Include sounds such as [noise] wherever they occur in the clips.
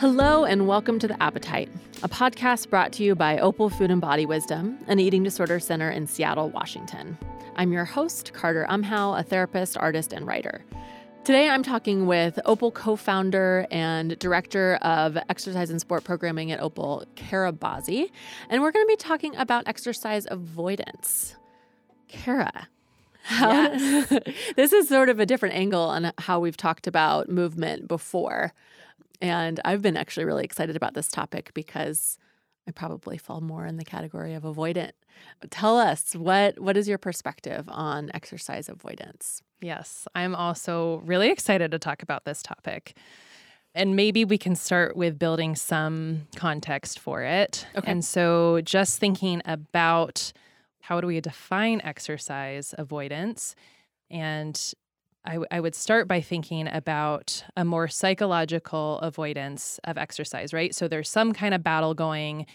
Hello, and welcome to The Appetite, a podcast brought to you by Opal Food and Body Wisdom, an eating disorder center in Seattle, Washington. I'm your host, Carter Umhau, a therapist, artist, and writer. Today, I'm talking with Opal co founder and director of exercise and sport programming at Opal, Kara Bazzi, and we're going to be talking about exercise avoidance. Kara, Yes. [laughs] this is sort of a different angle on how we've talked about movement before. And I've been actually really excited about this topic because I probably fall more in the category of avoidant. Tell us what what is your perspective on exercise avoidance? Yes, I'm also really excited to talk about this topic. And maybe we can start with building some context for it. Okay. And so just thinking about how do we define exercise avoidance? And I, w- I would start by thinking about a more psychological avoidance of exercise, right? So there's some kind of battle going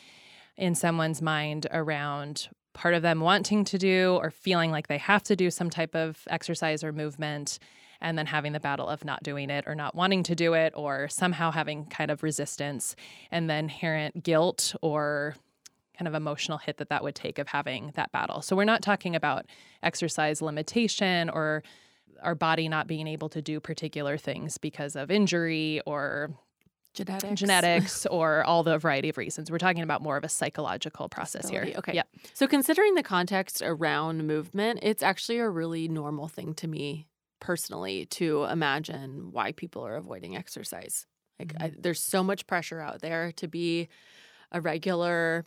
in someone's mind around part of them wanting to do or feeling like they have to do some type of exercise or movement, and then having the battle of not doing it or not wanting to do it or somehow having kind of resistance and the inherent guilt or kind of emotional hit that that would take of having that battle. So we're not talking about exercise limitation or our body not being able to do particular things because of injury or Genetics. genetics [laughs] or all the variety of reasons. We're talking about more of a psychological process here. Okay. Yep. So considering the context around movement, it's actually a really normal thing to me personally to imagine why people are avoiding exercise. Like I, mm-hmm. there's so much pressure out there to be a regular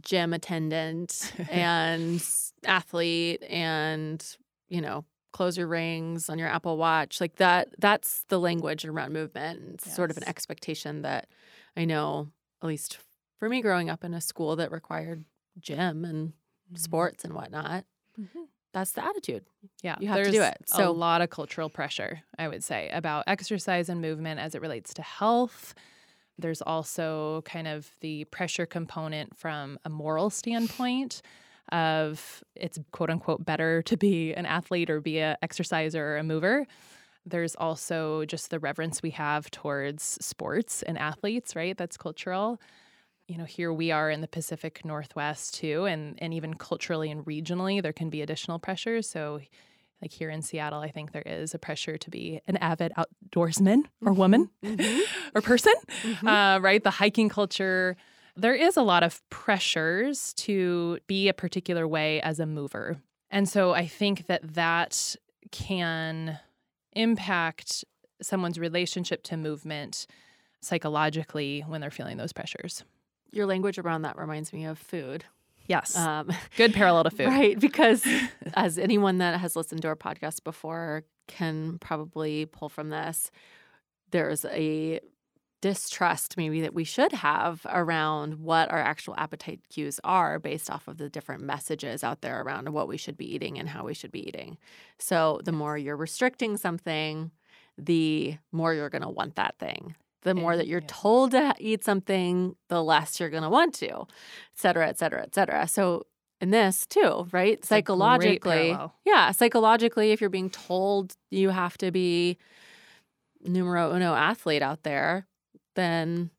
gym attendant [laughs] and athlete and you know close your rings on your apple watch like that that's the language around movement it's sort of an expectation that i know at least for me growing up in a school that required gym and sports and whatnot Mhm. that's the attitude Yeah, You have to do it. So a lot of cultural pressure, I would say, about exercise and movement as it relates to health. There's also kind of the pressure component from a moral standpoint of it's quote unquote better to be an athlete or be a exerciser or a mover. There's also just the reverence we have towards sports and athletes, right? That's cultural. You know, here we are in the Pacific Northwest too, and and even culturally and regionally, there can be additional pressures. So like here in Seattle, I think there is a pressure to be an avid outdoorsman or woman mm-hmm. Mm-hmm. [laughs] or person, mm-hmm. uh, right? The hiking culture. There is a lot of pressures to be a particular way as a mover. And so I think that that can impact someone's relationship to movement psychologically when they're feeling those pressures. your language around that reminds me of food Yes. um, [laughs] Good parallel to food. Right, because [laughs] as anyone that has listened to our podcast before can probably pull from this, there's a distrust maybe that we should have around what our actual appetite cues are based off of the different messages out there around what we should be eating and how we should be eating. So the more you're restricting something, the more you're going to want that thing. The more that you're told to eat something, the less you're going to want to, et cetera, et cetera, et cetera. So in this too, right? great Psychologically, yeah, psychologically, if you're being told you have to be numero uno athlete out there, then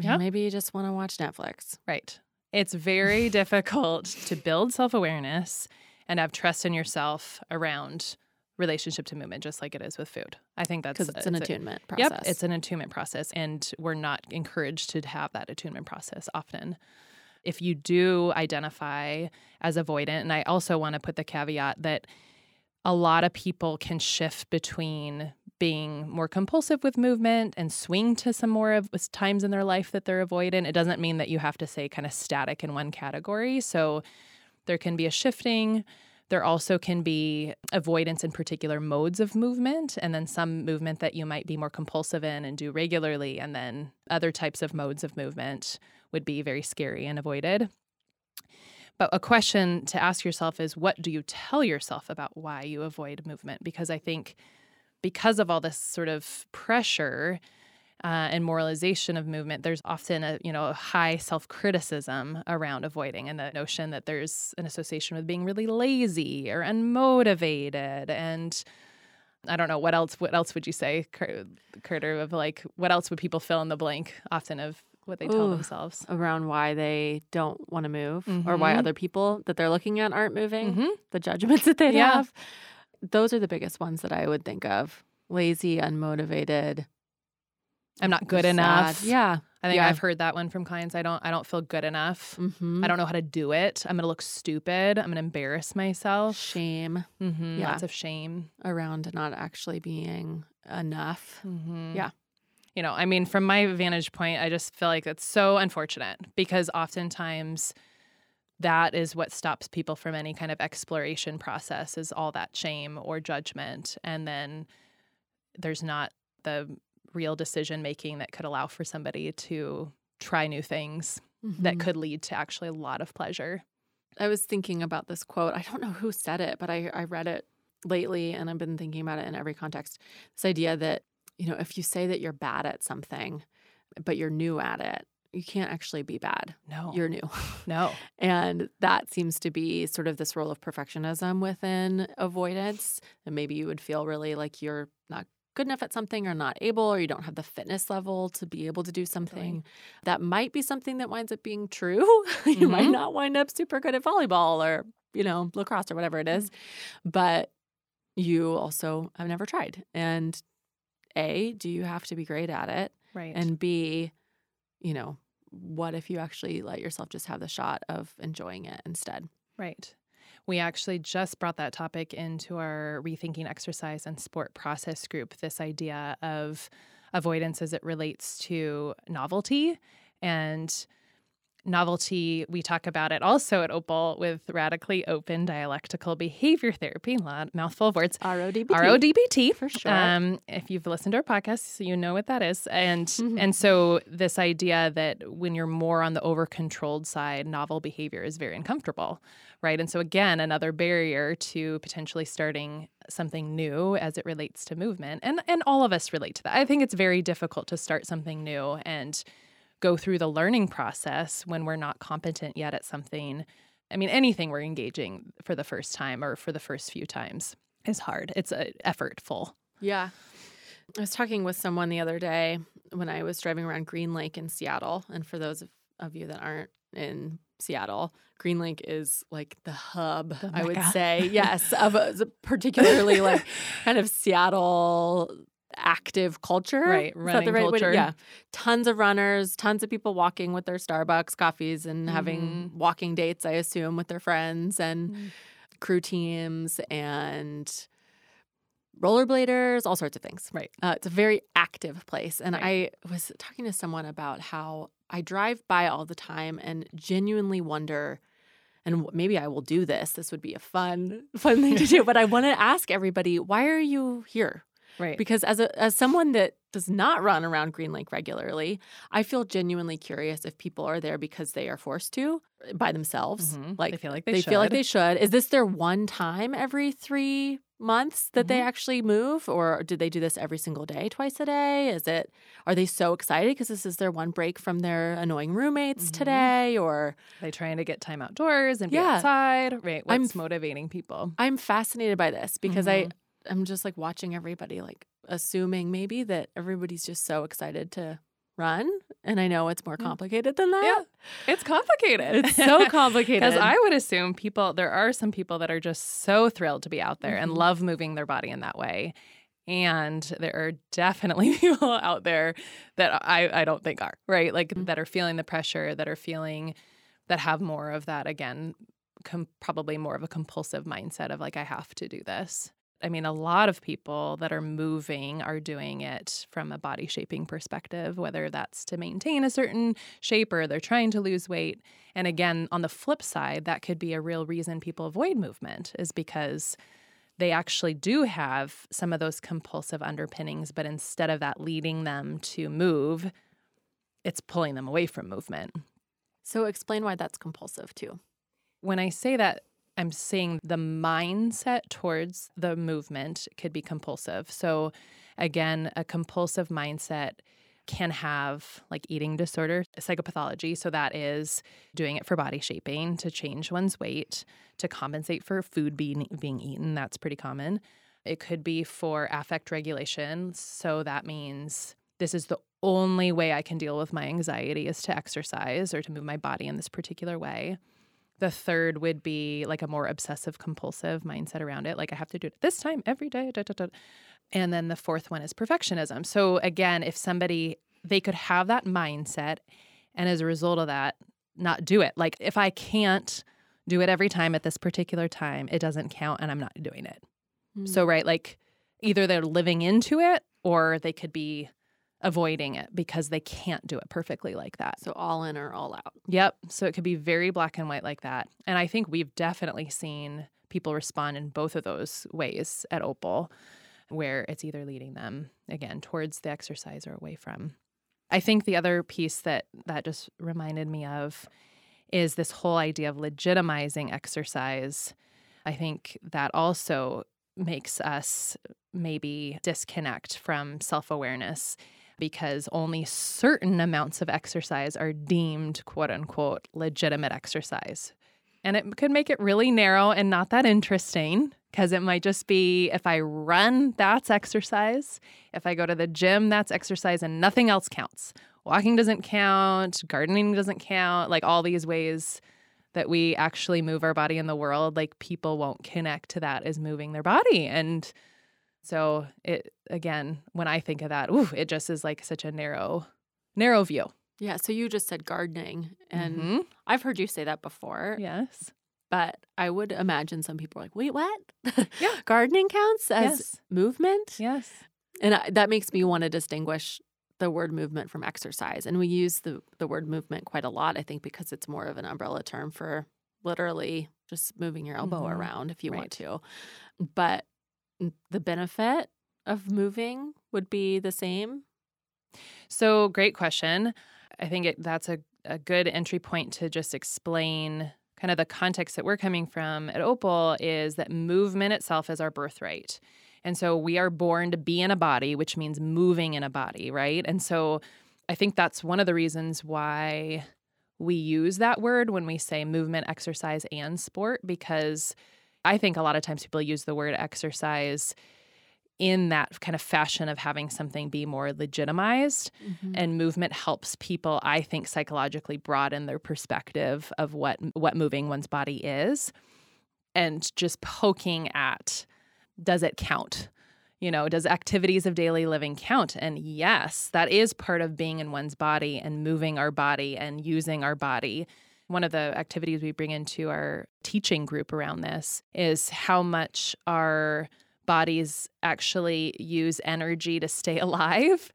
Yeah. maybe you just want to watch Netflix. Right. It's very difficult to build self awareness and have trust in yourself around relationship to movement, just like it is with food. I think that's Because it's an a- attunement process. Yep, it's an attunement process, and we're not encouraged to have that attunement process often. If you do identify as avoidant, and I also want to put the caveat that a lot of people can shift between being more compulsive with movement and swing to some more of times in their life that they're avoidant. It doesn't mean that you have to say kind of static in one category. So there can be a shifting. There also can be avoidance in particular modes of movement, and then some movement that you might be more compulsive in and do regularly, and then other types of modes of movement would be very scary and avoided. But a question to ask yourself is what do you tell yourself about why you avoid movement? Because I think because of all this sort of pressure uh, and moralization of movement, there's often a you know a high self criticism around avoiding, and the notion that there's an association with being really lazy or unmotivated, and I don't know what else. What else would you say, Carter? Of like, what else would people fill in the blank often of what they tell themselves? around why they don't want to move or why Mhm. other people that they're looking at aren't moving, Mhm. the judgments [laughs] that they Yeah. have. Those are the biggest ones that I would think of. Lazy, unmotivated, I'm not good sad. enough. Yeah. I think yeah. I've heard that one from clients. I don't. I don't feel good enough. Mm-hmm. I don't know how to do it. I'm gonna look stupid. I'm gonna embarrass myself. Shame Mm-hmm. Yeah. Lots of shame. around not actually being enough. Mm-hmm. Yeah. You know, I mean, from my vantage point, I just feel like it's so unfortunate because oftentimes that is what stops people from any kind of exploration process is all that shame or judgment. And then there's not the real decision making that could allow for somebody to try new things that Mhm. could lead to actually a lot of pleasure. I was thinking about this quote. I don't know who said it, but I, I read it lately and I've been thinking about it in every context. This idea that, you know, if you say that you're bad at something, but you're new at it, you can't actually be bad. No. You're new. [laughs] no. And that seems to be sort of this role of perfectionism within avoidance. And maybe you would feel really like you're not good enough at something or not able, or you don't have the fitness level to be able to do something. That might be something that winds up being true. [laughs] you might Mhm. not wind up super good at volleyball or, you know, lacrosse or whatever it is. But you also have never tried. And A, do you have to be great at it? Right. And B, you know, what if you actually let yourself just have the shot of enjoying it instead? Right. We actually just brought that topic into our Rethinking Exercise and Sport Process group this idea of avoidance as it relates to novelty. And novelty, we talk about it also at Opal with radically open dialectical behavior therapy, lot, mouthful of words. RODBT. RODBT For sure. Um, if you've listened to our podcast, you know what that is. And Mhm. and so this idea that when you're more on the over controlled side, novel behavior is very uncomfortable, right? And so again, another barrier to potentially starting something new as it relates to movement. And and all of us relate to that. I think it's very difficult to start something new and go through the learning process when we're not competent yet at something. I mean, anything we're engaging for the first time or for the first few times is hard. It's uh, effortful. yeah. I was talking with someone the other day when I was driving around Green Lake in Seattle. And for those of, of you that aren't in Seattle, Green Lake is like the hub, I would say, yes, of a, [laughs] particularly like kind of Seattle active culture. Right, running right to- culture. yeah. Tons of runners, tons of people walking with their Starbucks coffees and having Mhm. walking dates, I assume, with their friends and Mm. crew teams and rollerbladers, all sorts of things. Right. Uh, it's a very active place. And Right. I was talking to someone about how I drive by all the time and genuinely wonder, and maybe I will do this. This would be a fun, fun thing to do. [laughs] But I want to ask everybody, why are you here? Right. Because as a as someone that does not run around Green Lake regularly, I feel genuinely curious if people are there because they are forced to by themselves. Mhm. Like they feel like they, they should. feel like they should. Is this their one time every three months that they Mhm. actually move, or did they do this every single day, twice a day? Is it? Are they so excited because this is their one break from their annoying roommates Mhm. today? Or are They trying to get time outdoors and be Yeah. outside. Right. I'm motivating people? I'm fascinated by this because I Mhm. I'm just like watching everybody, like assuming maybe that everybody's just so excited to run, and I know it's more Mm. complicated than that. Yeah. It's complicated. It's so [laughs] complicated. Because I would assume people, there are some people that are just so thrilled to be out there and Mhm. love moving their body in that way. And there are definitely [laughs] people out there that I, I don't think are, right? Like Mhm. that are feeling the pressure, that are feeling, that have more of that, again, com- probably more of a compulsive mindset of like, I have to do this. I mean, a lot of people that are moving are doing it from a body shaping perspective, whether that's to maintain a certain shape or they're trying to lose weight. And again, on the flip side, that could be a real reason people avoid movement is because they actually do have some of those compulsive underpinnings, but instead of that leading them to move, it's pulling them away from movement. so explain why that's compulsive too. When I say that, I'm saying the mindset towards the movement could be compulsive. So, again, a compulsive mindset can have like eating disorder psychopathology. So, that is doing it for body shaping, to change one's weight, to compensate for food being, being eaten. That's pretty common. It could be for affect regulation. So that means this is the only way I can deal with my anxiety is to exercise or to move my body in this particular way. The third would be like a more obsessive compulsive mindset around it. Like I have to do it this time every day. Da, da, da. And then the fourth one is perfectionism. So again, if somebody, they could have that mindset and as a result of that, not do it. Like if I can't do it every time at this particular time, it doesn't count and I'm not doing it. Mm. So, right, like either they're living into it or they could be avoiding it because they can't do it perfectly like that. So, all in or all out. Yep. So, it could be very black and white like that. And I think we've definitely seen people respond in both of those ways at Opal, where it's either leading them again towards the exercise or away from. I think the other piece that that just reminded me of is this whole idea of legitimizing exercise. I think that also makes us maybe disconnect from self awareness because only certain amounts of exercise are deemed quote unquote legitimate exercise. And it could make it really narrow and not that interesting because it might just be if I run, that's exercise. If I go to the gym, that's exercise and nothing else counts. Walking doesn't count, gardening doesn't count, like all these ways that we actually move our body in the world, like people won't connect to that as moving their body. And so it again, when I think of that, ooh, it just is like such a narrow, narrow view. Yeah. So you just said gardening, and mm-hmm. I've heard you say that before. Yes. But I would imagine some people are like, wait, what? Yeah. [laughs] gardening counts as yes. movement? Yes. And I, that makes me want to distinguish the word movement from exercise. And we use the, the word movement quite a lot, I think, because it's more of an umbrella term for literally just moving your elbow mm-hmm. around if you right. want to. But the benefit of moving would be the same? So, great question. I think it, that's a, a good entry point to just explain kind of the context that we're coming from at Opal is that movement itself is our birthright. And so we are born to be in a body, which means moving in a body, right? And so I think that's one of the reasons why we use that word when we say movement, exercise, and sport, because I think a lot of times people use the word exercise in that kind of fashion of having something be more legitimized mm-hmm. and movement helps people i think psychologically broaden their perspective of what what moving one's body is and just poking at does it count? You know does activities of daily living count? And yes that is part of being in one's body and moving our body and using our body one of the activities we bring into our teaching group around this is how much our bodies actually use energy to stay [laughs] alive.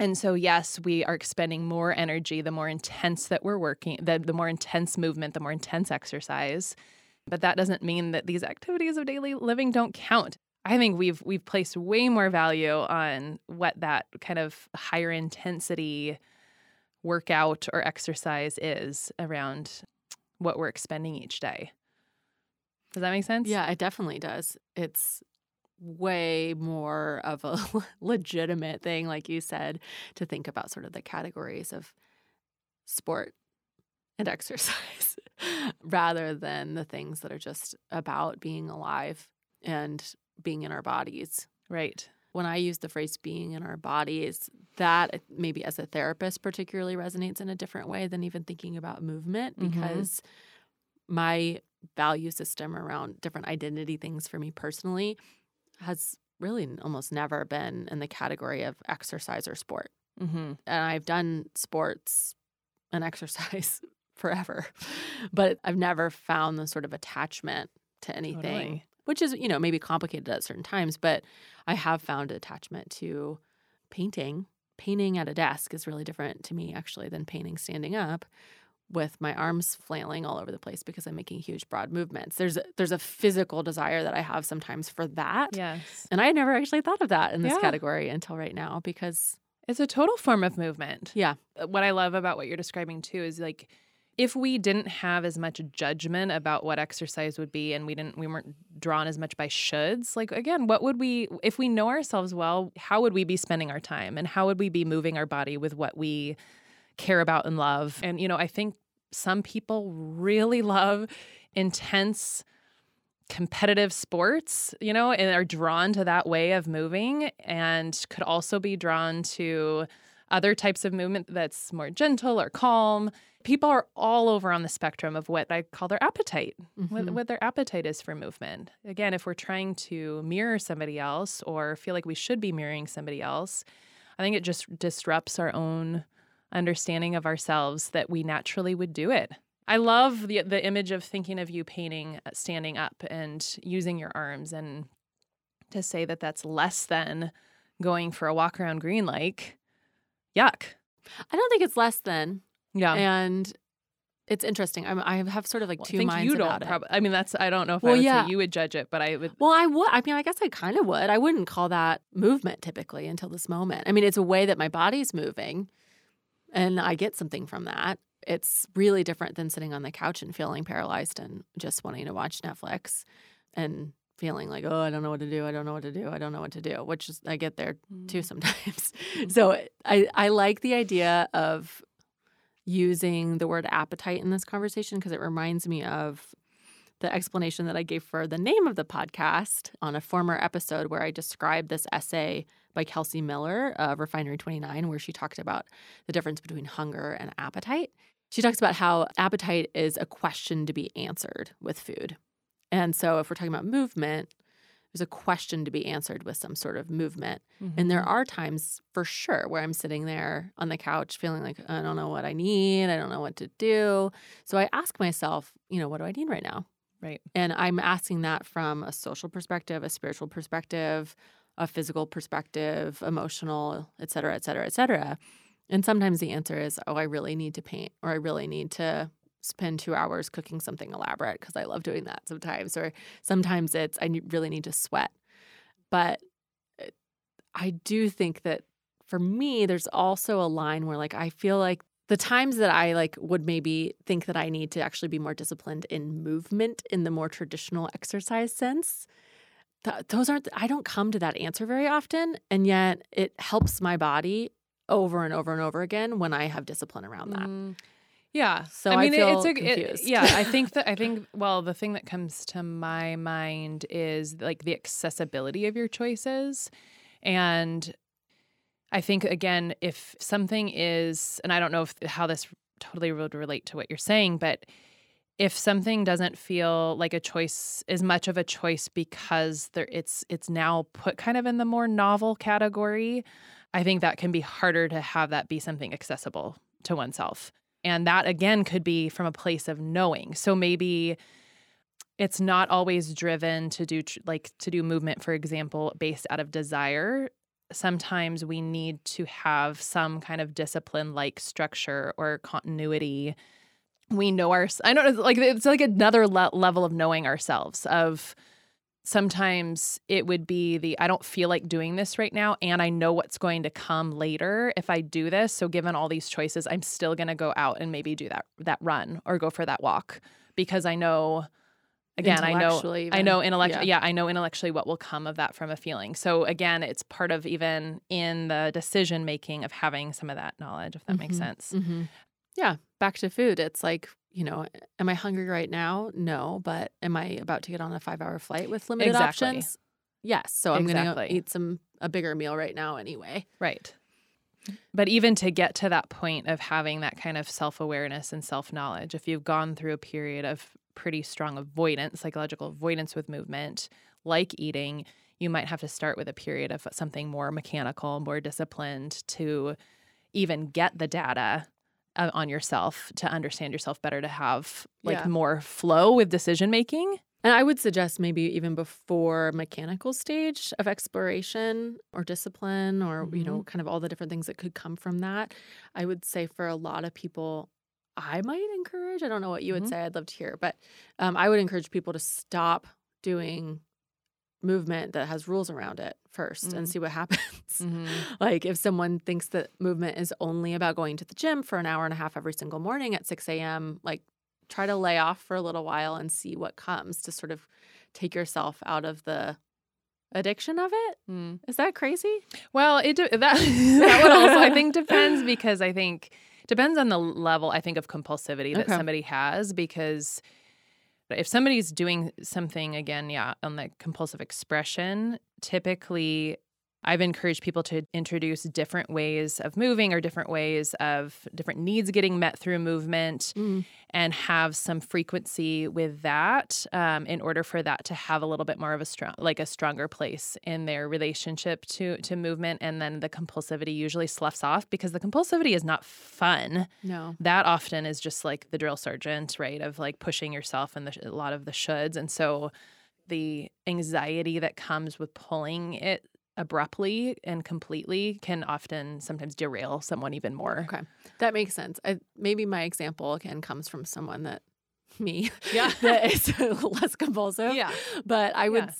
And so, yes, we are expending more energy the more intense that we're working, the, the more intense movement, the more intense exercise. But that doesn't mean that these activities of daily living don't count. I think we've we've placed way more value on what that kind of higher intensity workout or exercise is around what we're expending each day. Does that make sense? Yeah, it definitely does. It's way more of a [laughs] legitimate thing, like you said, to think about sort of the categories of sport and [laughs] exercise rather than the things that are just about being alive and being in our bodies. Right. When I use the phrase being in our bodies, that uh, maybe as a therapist particularly resonates in a different way than even thinking about movement mm-hmm. because mm-hmm. my value system around different identity things for me personally has really almost never been in the category of exercise or sport. Mm-hmm. And I've done sports and [laughs] exercise forever, but I've never found the sort of attachment to anything, totally. Which is, you know, maybe complicated at certain times, but I have found attachment to painting. Painting at a desk is really different to me, actually, than painting standing up with my arms flailing all over the place because I'm making huge broad movements. There's a, there's a physical desire that I have sometimes for that. Yes. And I had never actually thought of that in this yeah. category until right now because it's a total form of movement. Yeah. What I love about what you're describing too is like if we didn't have as much judgment about what exercise would be and we didn't we weren't drawn as much by shoulds, like again, what would we if we know ourselves well, how would we be spending our time and how would we be moving our body with what we care about and love. And, you know, I think some people really love intense competitive sports, you know, and are drawn to that way of moving and could also be drawn to other types of movement that's more gentle or calm. People are all over on the spectrum of what I call their appetite, mm-hmm. what, what their appetite is for movement. Again, if we're trying to mirror somebody else or feel like we should be mirroring somebody else, I think it just disrupts our own understanding of ourselves that we naturally would do it. I love the the image of thinking of you painting uh, standing up and using your arms and to say that that's less than going for a walk around Green Lake. Yuck. I don't think it's less than. Yeah. And it's interesting. I'm, I have sort of like well, two minds you about don't it. Prob- I mean, that's I don't know if well, I would yeah. say you would judge it, but I would. Well, I would. I mean, I guess I kind of would. I wouldn't call that movement typically until this moment. I mean, it's a way that my body's moving, and I get something from that it's really different than sitting on the couch and feeling paralyzed and just wanting to watch Netflix and feeling like, oh, I don't know what to do. I don't know what to do. I don't know what to do, which is, I get there too mm. sometimes. [laughs] Mm-hmm. so I, I like the idea of using the word appetite in this conversation because it reminds me of the explanation that I gave for the name of the podcast on a former episode where I described this essay by Kelsey Miller of Refinery 29, where she talked about the difference between hunger and appetite. She talks about how appetite is a question to be answered with food. And so if we're talking about movement, there's a question to be answered with some sort of movement. Mm-hmm. And there mm-hmm. are times for sure where I'm sitting there on the couch feeling like I don't know what I need, I don't know what to do. So I ask myself, you know, what do I need right now? Right. And I'm asking that from a social perspective, a spiritual perspective, a physical perspective, emotional, et cetera, et cetera, et cetera. And sometimes the answer is, oh, I really need to paint or I really need to spend two hours cooking something elaborate because I love doing that sometimes. Or sometimes it's, I really need to sweat. But uh, I do think that for me, there's also a line where like I feel like the times that I like would maybe think that I need to actually be more disciplined in movement in the more traditional exercise sense. Th- those aren't I don't come to that answer very often and yet it helps my body over and over and over again when I have discipline around that. Mm. Yeah. So I mean, I it's a, it, yeah. I [laughs] think that I think well, the thing that comes to my mind is like the accessibility of your choices, and I think again, if something is, and I don't know if how this totally would relate to what you're saying, but if something doesn't feel like a choice as much of a choice because there it's it's now put kind of in the more novel category I think that can be harder to have that be something accessible to oneself. And that again could be from a place of knowing. So maybe it's not always driven to do like to do movement for example based out of desire. Sometimes we need to have some kind of discipline like structure or continuity. We know our I don't know like it's like another le- level of knowing ourselves of sometimes it would be the I don't feel like doing this right now and I know what's going to come later if I do this. So given all these choices, I'm still going to go out and maybe do that that run or go for that walk because I know again I know even. I know intellectually yeah. yeah. I know intellectually what will come of that from a feeling. So again, it's part of even in the decision making of having some of that knowledge if that mm-hmm. makes sense. Mm-hmm. Yeah, back to food. It's like you know, am I hungry right now? No, but am I about to get on a five hour flight with limited exactly. options? Yes. So I'm exactly. going to eat some a bigger meal right now anyway. Right. But even to get to that point of having that kind of self awareness and self knowledge, if you've gone through a period of pretty strong avoidance, psychological avoidance with movement, like eating, you might have to start with a period of something more mechanical, more disciplined to even get the data uh, on yourself to understand yourself better to have like yeah. more flow with decision making and i would suggest maybe even before mechanical stage of exploration or discipline or mm-hmm. you know mm-hmm. kind of all the different things that could come from that i would say for a lot of people i might encourage i don't know what you would mm-hmm. say i'd love to hear but um, i would encourage people to stop doing movement that has rules around it 1st mm-hmm. and see what [laughs] happens. Mm-hmm. [laughs] like if someone thinks that movement is only about going to the gym for an hour and a half every single morning at 6 a.m., like try to lay off for a little while and see what comes to sort of take yourself out of the addiction of it. Mm. Is that crazy? Well, it that [laughs] that would also I think depends because I think depends on the level I think of compulsivity that okay. somebody has because If somebody's doing something again, yeah, on the compulsive expression, typically I've encouraged people to introduce different ways of moving or different ways of different needs getting met through movement Mm. and have some frequency with that um, in order for that to have a little bit more of a strong, like a stronger place in their relationship to to movement. And then the compulsivity usually sloughs off because the compulsivity is not fun. No. That often is just like the drill sergeant, right? Of like pushing yourself and the, a lot of the shoulds. And so the anxiety that comes with pulling it abruptly and completely can often sometimes derail someone even more. Okay. That makes sense. I, maybe my example again comes from someone that [laughs] me Yeah. [laughs] that is [laughs] less compulsive. Yeah. But I would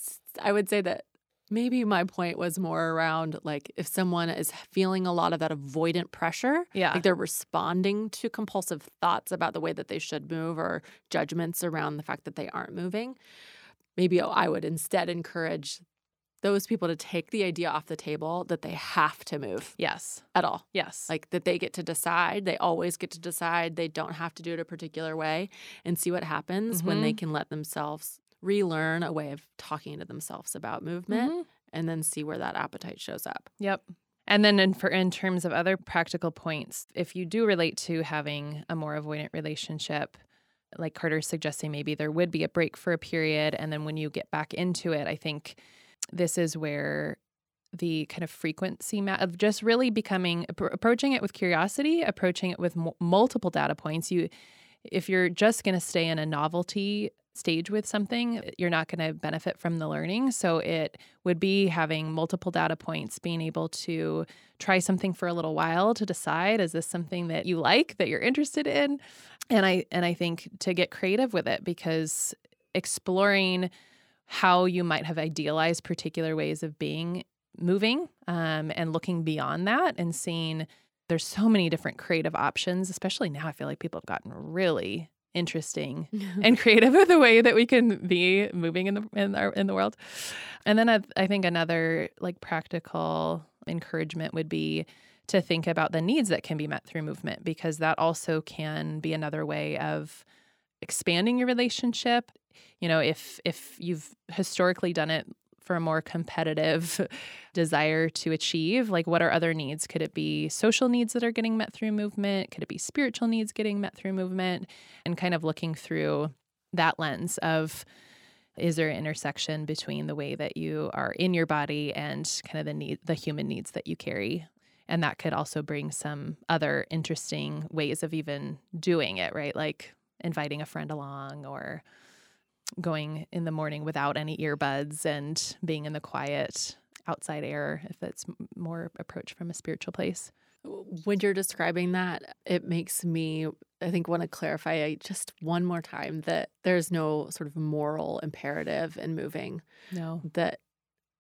I would say that maybe my point was more around like if someone is feeling a lot of that avoidant pressure, Yeah. like they're responding to compulsive thoughts about the way that they should move or judgments around the fact that they aren't moving, maybe I would instead encourage those people to take the idea off the table that they have to move Yes. at all. Yes. Like that they get to decide, they always get to decide, they don't have to do it a particular way and see what happens when they can let themselves relearn a way of talking to themselves about movement Mhm. and then see where that appetite shows up. Yep. And then in for in terms of other practical points, if you do relate to having a more avoidant relationship, like Carter's suggesting maybe there would be a break for a period and then when you get back into it, I think this is where the kind of frequency ma- of just really becoming appro- approaching it with curiosity, approaching it with m- multiple data points. You if you're just going to stay in a novelty stage with something, eh, you're not going to benefit from the learning. So it would be having multiple data points, being able to try something for a little while to decide is this something that you like, that you're interested in? And I and I think to get creative with it because exploring how you might have idealized particular ways of being moving um, and looking beyond that and seeing there's so many different creative options especially now i feel like people have gotten really interesting [laughs] [laughs] and creative with the way that we can be moving in the in our in the world. And then I, I think another like practical encouragement would be to think about the needs that can be met through movement because that also can be another way of expanding your relationship. You know, if if you've historically done it for a more competitive [laughs] desire to achieve like what are other needs? Could it be social needs that are getting met through movement? Could it be spiritual needs getting met through movement? And kind of looking through that lens of is there an intersection between the way that you are in your body and kind of the need the human needs that you carry? And that could also bring some other interesting ways of even doing it right? Like inviting a friend along or going in the morning without any earbuds and being in the quiet outside air if it's more approach from a spiritual place When you're describing that, it makes me, I think, want to clarify just one more time that there's no sort of moral imperative in moving. no That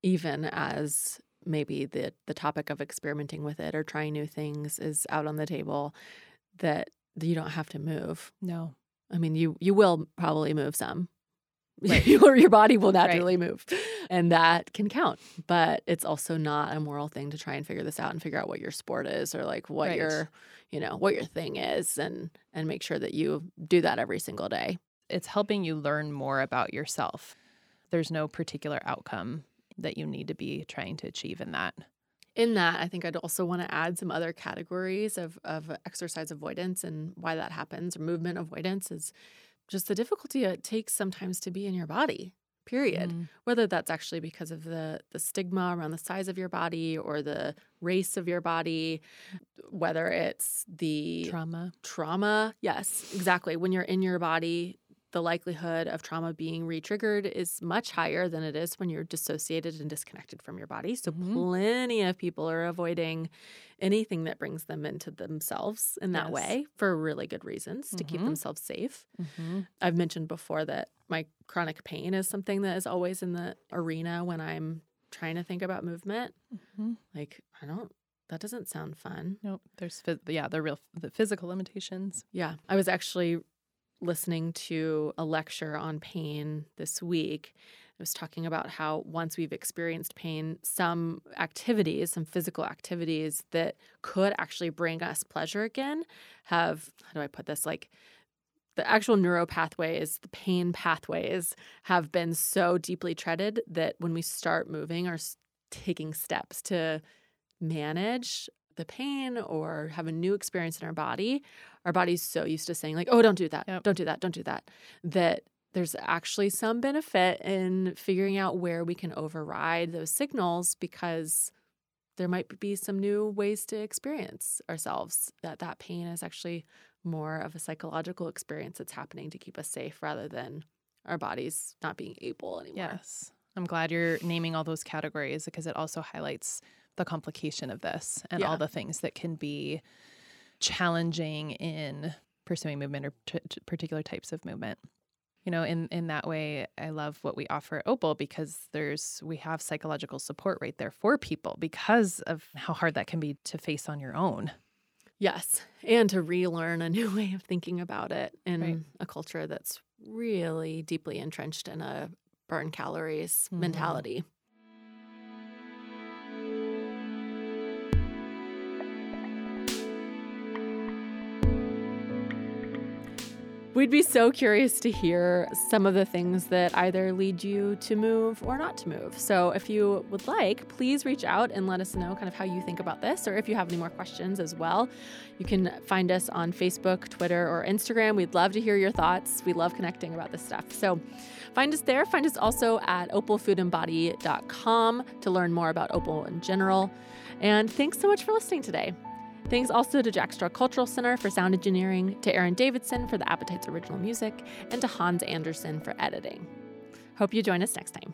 even as maybe the the topic of experimenting with it or trying new things is out on the table, that you don't have to move. no I mean, you you will probably move some. Right. [laughs] your, your body will naturally move. And that can count. But it's also not a moral thing to try and figure this out and figure out what your sport is or like what Right. your, you know, what your thing is and and make sure that you do that every single day. it's helping you learn more about yourself. There's no particular outcome that you need to be trying to achieve in that. In that, I think I'd also want to add some other categories of, of exercise avoidance and why that happens or movement avoidance is just the difficulty it takes sometimes to be in your body, period. Mm, whether that's actually because of the the stigma around the size of your body or the race of your body whether it's the trauma. trauma yes exactly when you're in your body the likelihood of trauma being re-triggered is much higher than it is when you're dissociated and disconnected from your body so Mhm. plenty of people are avoiding anything that brings them into themselves in that Yes. way for really good reasons to keep Mhm. themselves safe Mm-hmm. I've mentioned before that my chronic pain is something that is always in the arena when I'm trying to think about movement. Mm-hmm. Like, I don't, that doesn't sound fun. Nope. There's yeah, the real the physical limitations. Yeah. I was actually listening to a lecture on pain this week. I was talking about how once we've experienced pain, some activities, some physical activities that could actually bring us pleasure again have, how do I put this? Like, the actual neuro pathways, the pain pathways have been so deeply treaded that when we start moving or taking steps to manage the pain or have a new experience in our body, our body's so used to saying, like, oh, don't do that, yep. don't do that, don't do that, that there's actually some benefit in figuring out where we can override those signals because there might be some new ways to experience ourselves that that pain is actually more of a psychological experience that's happening to keep us safe rather than our bodies not being able anymore. Yes. I'm glad you're naming all those categories because it also highlights the complication of this and yeah. all the things that can be challenging in pursuing movement or t- particular types of movement. You know, in in that way, I love what we offer at Opal because there's we have psychological support right there for people because of how hard that can be to face on your own. Yes. And to relearn a [laughs] new way of thinking about it in right. a culture that's really deeply entrenched in a burn calories mm-hmm. mentality. We'd be so curious to hear some of the things that either lead you to move or not to move. So, if you would like, please reach out and let us know kind of how you think about this, or if you have any more questions as well. You can find us on Facebook, Twitter, or Instagram. We'd love to hear your thoughts. We love connecting about this stuff. So, find us there. Find us also at opalfoodandbody.com to learn more about Opal in general. And thanks so much for listening today. Thanks also to Jack Straw Cultural Center for sound engineering, to Aaron Davidson for the Appetites original music, and to Hans Anderson for editing. Hope you join us next time.